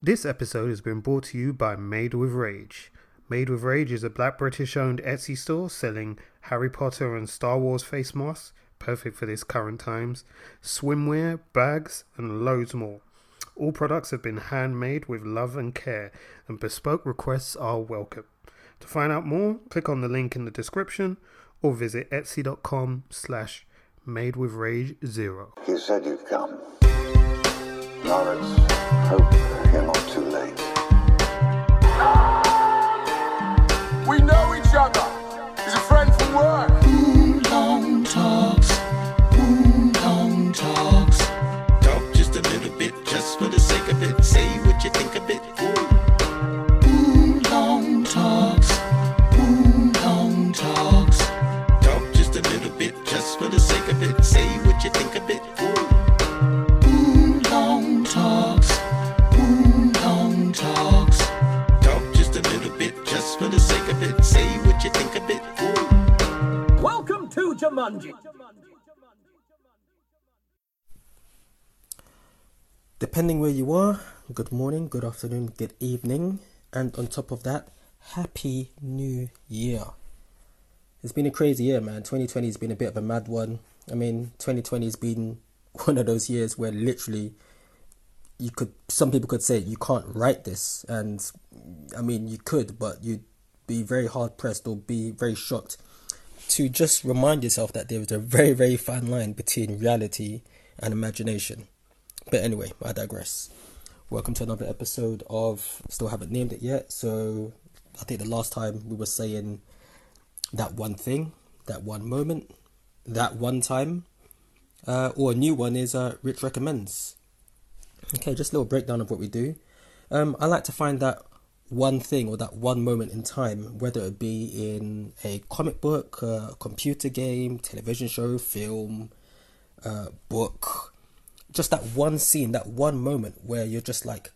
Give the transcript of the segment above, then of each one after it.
This episode has been brought to you by Made with Rage. Made with Rage is a black British owned Etsy store selling Harry Potter and Star Wars face masks, perfect for this current times, swimwear, bags, and loads more. All products have been handmade with love and care, and bespoke requests are welcome. To find out more, click on the link in the description or visit etsy.com slash made with rage zero. You said you'd come. Lawrence, hope you're not too late. We know each other. Depending where you are, good morning, good afternoon, good evening, and on top of that, happy new year. It's been a crazy year, man. 2020 has been a bit of a mad one. I mean, 2020 has been one of those years where literally you could, some people could say you can't write this, and I mean, you could, but you'd be very hard pressed or be very shocked to just remind yourself that there is a very, very fine line between reality and imagination. But anyway, I digress. Welcome to another episode of still haven't named it yet. So I think the last time we were saying that one thing, that one moment, that one time, uh, or a new one is uh, Rich recommends. Okay, just a little breakdown of what we do. Um, I like to find that one thing or that one moment in time, whether it be in a comic book, a computer game, television show, film, uh, book, just that one scene, that one moment where you're just like,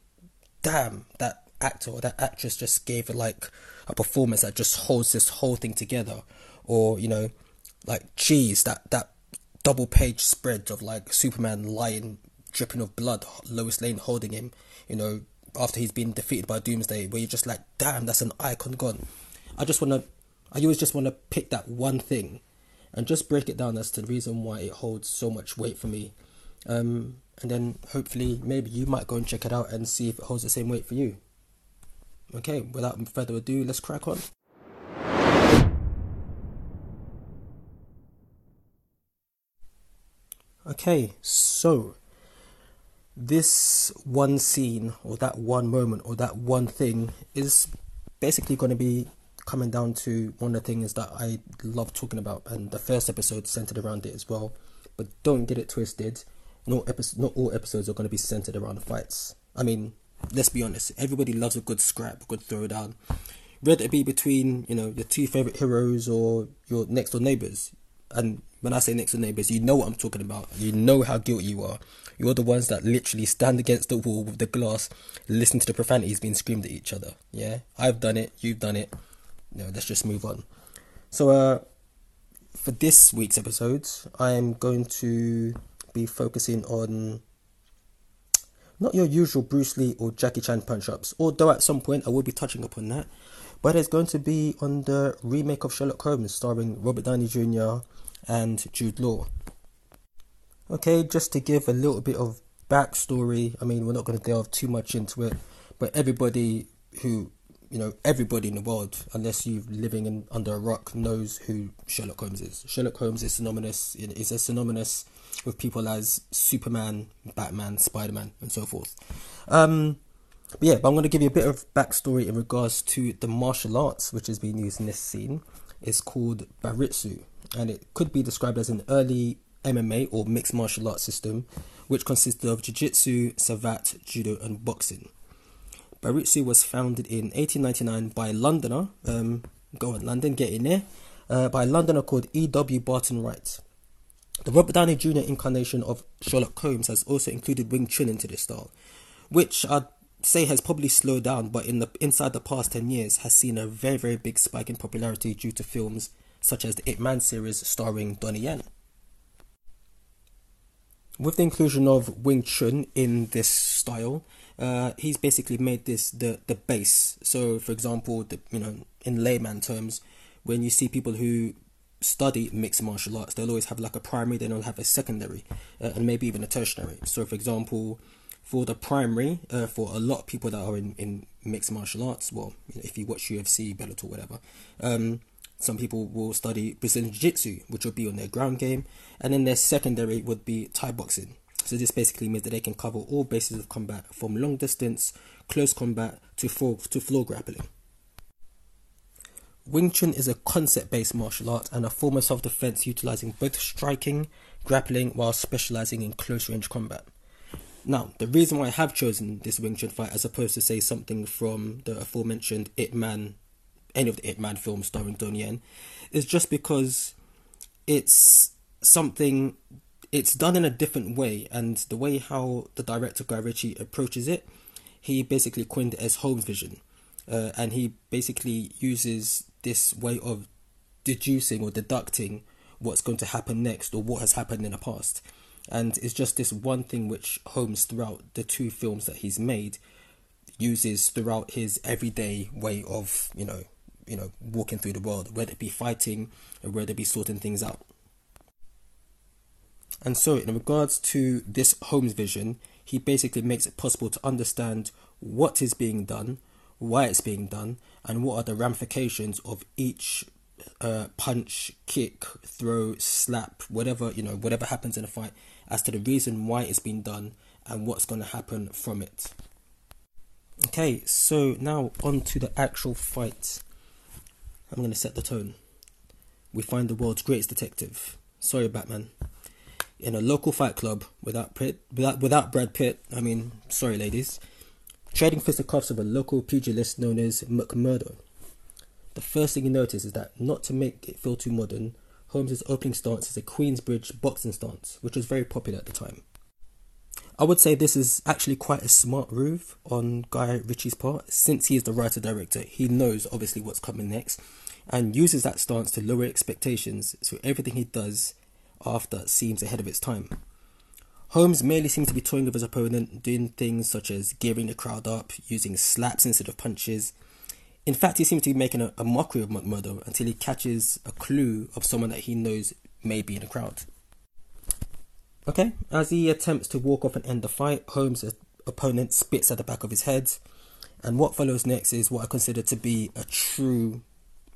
damn, that actor or that actress just gave like a performance that just holds this whole thing together, or you know, like geez, that that double page spread of like Superman lying dripping of blood, Lois Lane holding him, you know, after he's been defeated by Doomsday, where you're just like, damn, that's an icon gone. I just wanna, I always just wanna pick that one thing, and just break it down as to the reason why it holds so much weight for me. Um, and then hopefully maybe you might go and check it out and see if it holds the same weight for you. Okay, without further ado, let's crack on. Okay, so this one scene or that one moment or that one thing is basically going to be coming down to one of the things that I love talking about, and the first episode centered around it as well. But don't get it twisted. Not all episodes are going to be centered around the fights. I mean, let's be honest. Everybody loves a good scrap, a good throwdown. Whether it be between you know your two favorite heroes or your next door neighbors. And when I say next door neighbors, you know what I'm talking about. You know how guilty you are. You're the ones that literally stand against the wall with the glass, listen to the profanities being screamed at each other. Yeah, I've done it. You've done it. No, let's just move on. So, uh, for this week's episode, I am going to be focusing on not your usual Bruce Lee or Jackie Chan punch ups, although at some point I will be touching upon that. But it's going to be on the remake of Sherlock Holmes starring Robert Downey Jr. and Jude Law. Okay, just to give a little bit of backstory, I mean, we're not going to delve too much into it, but everybody who, you know, everybody in the world, unless you're living in under a rock, knows who Sherlock Holmes is. Sherlock Holmes is synonymous, is a synonymous with people as Superman, Batman, Spider Man, and so forth. Um, but yeah, but I'm going to give you a bit of backstory in regards to the martial arts which is being used in this scene. It's called Baritsu, and it could be described as an early MMA or mixed martial arts system, which consisted of jiu-jitsu, savate, judo, and boxing. Baritsu was founded in 1899 by a Londoner. Um, go on, London, get in there. Uh, by a Londoner called E.W. Barton Wright. The Robert Downey Jr. incarnation of Sherlock Holmes has also included Wing Chun into this style, which I'd say has probably slowed down, but in the inside the past ten years has seen a very very big spike in popularity due to films such as the Ip Man series starring Donnie Yen. With the inclusion of Wing Chun in this style, uh, he's basically made this the the base. So, for example, the you know in layman terms, when you see people who study mixed martial arts, they'll always have like a primary, then they'll have a secondary, uh, and maybe even a tertiary. So, for example, for the primary, uh, for a lot of people that are in, in mixed martial arts, well, if you watch UFC, Bellator, whatever, um, some people will study Brazilian Jiu Jitsu, which will be on their ground game, and then their secondary would be Thai boxing. So this basically means that they can cover all bases of combat from long distance, close combat to to floor grappling. Wing Chun is a concept based martial art and a form of self defense utilizing both striking, grappling, while specializing in close range combat. Now, the reason why I have chosen this Wing Chun fight as opposed to say something from the aforementioned Ip Man, any of the Ip Man films starring Donnie Yen, is just because it's something, it's done in a different way, and the way how the director Guy Ritchie approaches it, he basically coined it as Holmes vision, uh, and he basically uses this way of deducing or deducting what's going to happen next or what has happened in the past. And it's just this one thing which Holmes throughout the two films that he's made uses throughout his everyday way of you know you know walking through the world whether it be fighting or whether it be sorting things out. And so in regards to this Holmes vision he basically makes it possible to understand what is being done why it's being done and what are the ramifications of each uh, punch, kick, throw, slap, whatever you know, whatever happens in a fight, as to the reason why it's been done and what's going to happen from it. Okay, so now on to the actual fight. I'm going to set the tone. We find the world's greatest detective. Sorry, Batman. In a local fight club without Pitt, without without Brad Pitt. I mean, sorry, ladies. Trading fisticuffs with a local pugilist known as McMurdo. The first thing you notice is that, not to make it feel too modern, Holmes's opening stance is a Queensberry boxing stance, which was very popular at the time. I would say this is actually quite a smart move on Guy Ritchie's part, since he is the writer director. He knows obviously what's coming next, and uses that stance to lower expectations, so everything he does after seems ahead of its time. Holmes merely seems to be toying with his opponent, doing things such as gearing the crowd up, using slaps instead of punches, in fact, he seems to be making a, a mockery of McMurdo until he catches a clue of someone that he knows may be in the crowd. Okay, as he attempts to walk off and end the fight, Holmes' opponent spits at the back of his head, and what follows next is what I consider to be a true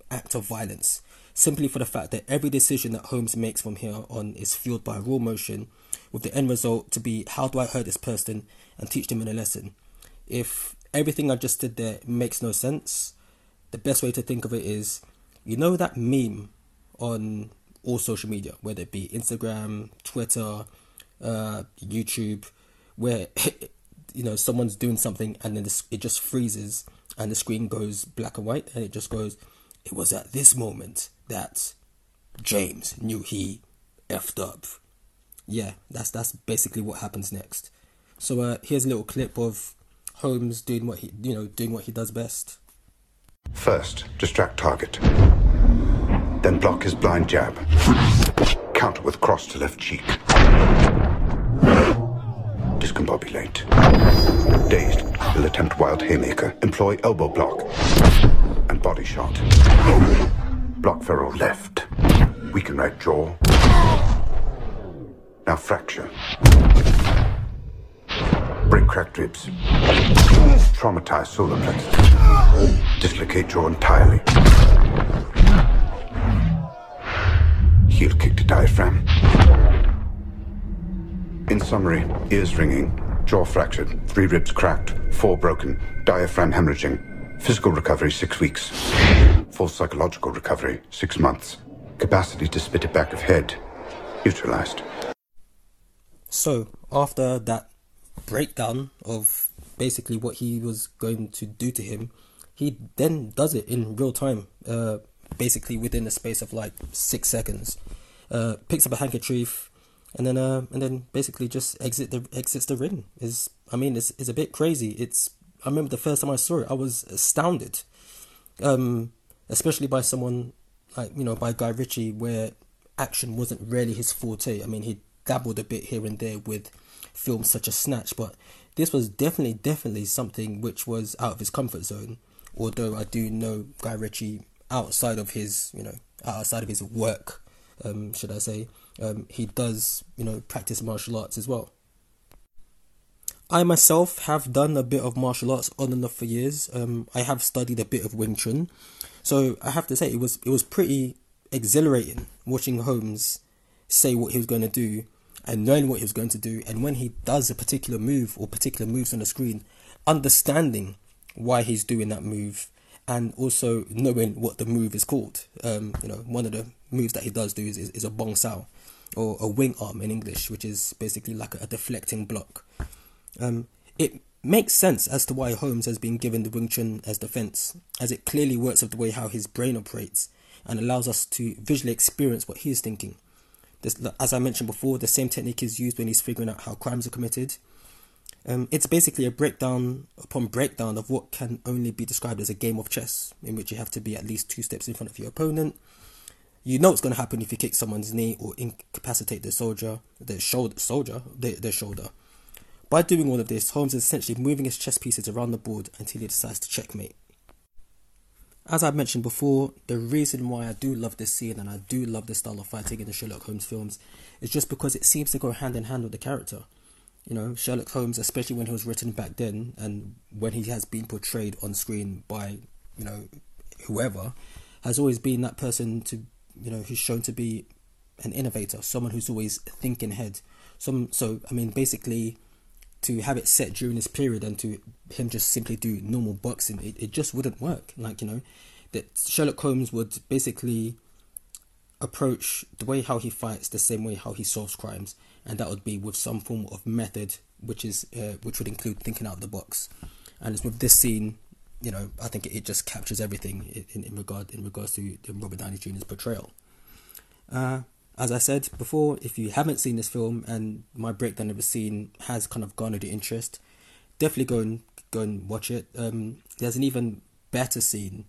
act of violence, simply for the fact that every decision that Holmes makes from here on is fueled by raw emotion, with the end result to be how do I hurt this person and teach them in a lesson. If everything I just did there makes no sense, the best way to think of it is you know that meme on all social media, whether it be Instagram, Twitter, uh, YouTube, where you know someone's doing something and then it just freezes and the screen goes black and white and it just goes. It was at this moment that James knew he effed up. Yeah, that's that's basically what happens next. So uh, here's a little clip of Holmes doing what he you know doing what he does best. First, distract target. Then block his blind jab. Counter with cross to left cheek. Discombobulate. Dazed, he'll attempt wild haymaker. Employ elbow block. Block ferrule left. Weaken right jaw. Now fracture. Break cracked ribs. Traumatize solar plexus. Dislocate jaw entirely. Heel kick to diaphragm. In summary, ears ringing, jaw fractured, three ribs cracked, four broken, diaphragm hemorrhaging. Physical recovery, six weeks. Full psychological recovery, six months. Capacity to spit it back of head, neutralized. So, after that breakdown of basically what he was going to do to him, he then does it in real time, uh, basically within the space of like six seconds. Uh, picks up a handkerchief, and then uh, and then basically just exit the exits the ring. Is I mean, it's it's a bit crazy. It's I remember the first time I saw it, I was astounded, um, especially by someone like you know by Guy Ritchie, where action wasn't really his forte. I mean, he dabbled a bit here and there with films such as Snatch, but this was definitely, definitely something which was out of his comfort zone. Although I do know Guy Ritchie outside of his, you know, outside of his work, um, should I say, um, he does, you know, practice martial arts as well. I myself have done a bit of martial arts on and off for years. Um, I have studied a bit of Wing Chun, so I have to say it was it was pretty exhilarating watching Holmes say what he was going to do and knowing what he was going to do, and when he does a particular move or particular moves on the screen, understanding why he's doing that move and also knowing what the move is called. Um, you know, one of the moves that he does do is, is, is a bong sao or a wing arm in English, which is basically like a, a deflecting block. Um, it makes sense as to why Holmes has been given the Wing Chun as defense, as it clearly works of the way how his brain operates and allows us to visually experience what he is thinking. This, as I mentioned before, the same technique is used when he's figuring out how crimes are committed. Um, it's basically a breakdown upon breakdown of what can only be described as a game of chess, in which you have to be at least two steps in front of your opponent. You know what's going to happen if you kick someone's knee or incapacitate the soldier, the shoulder, soldier, their shoulder. By doing all of this, Holmes is essentially moving his chess pieces around the board until he decides to checkmate. As I mentioned before, the reason why I do love this scene and I do love the style of fighting in the Sherlock Holmes films is just because it seems to go hand in hand with the character. You know, Sherlock Holmes, especially when he was written back then and when he has been portrayed on screen by, you know, whoever, has always been that person to, you know, who's shown to be an innovator, someone who's always thinking ahead. Some, so I mean, basically, to have it set during this period and to him just simply do normal boxing, it, it just wouldn't work. Like, you know, that Sherlock Holmes would basically approach the way how he fights the same way how he solves crimes, and that would be with some form of method, which is uh, which would include thinking out of the box. And it's with this scene, you know, I think it, it just captures everything in, in regard in regards to Robert Downey Jr.'s portrayal. Uh, as I said before, if you haven't seen this film and my breakdown of the scene has kind of garnered your interest, definitely go and go and watch it. Um, there's an even better scene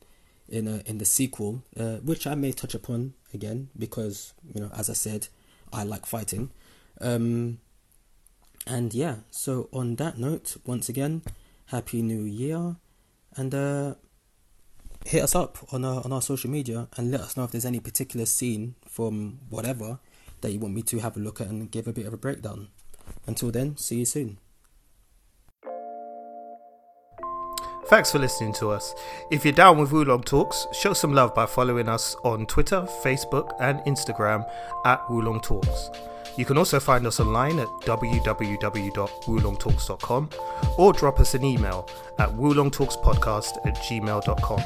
in a, in the sequel, uh, which I may touch upon again because you know, as I said, I like fighting. Um, and yeah, so on that note, once again, happy New Year, and uh, hit us up on our on our social media and let us know if there's any particular scene from whatever that you want me to have a look at and give a bit of a breakdown. Until then, see you soon. Thanks for listening to us. If you're down with Wulong Talks, show some love by following us on Twitter, Facebook, and Instagram at Wulong Talks. You can also find us online at www.wulongtalks.com or drop us an email at wulongtalkspodcast at gmail.com.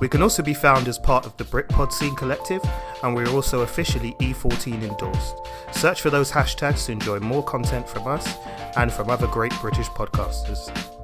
We can also be found as part of the Britpod Scene Collective, and we're also officially E14 endorsed. Search for those hashtags to enjoy more content from us and from other great British podcasters.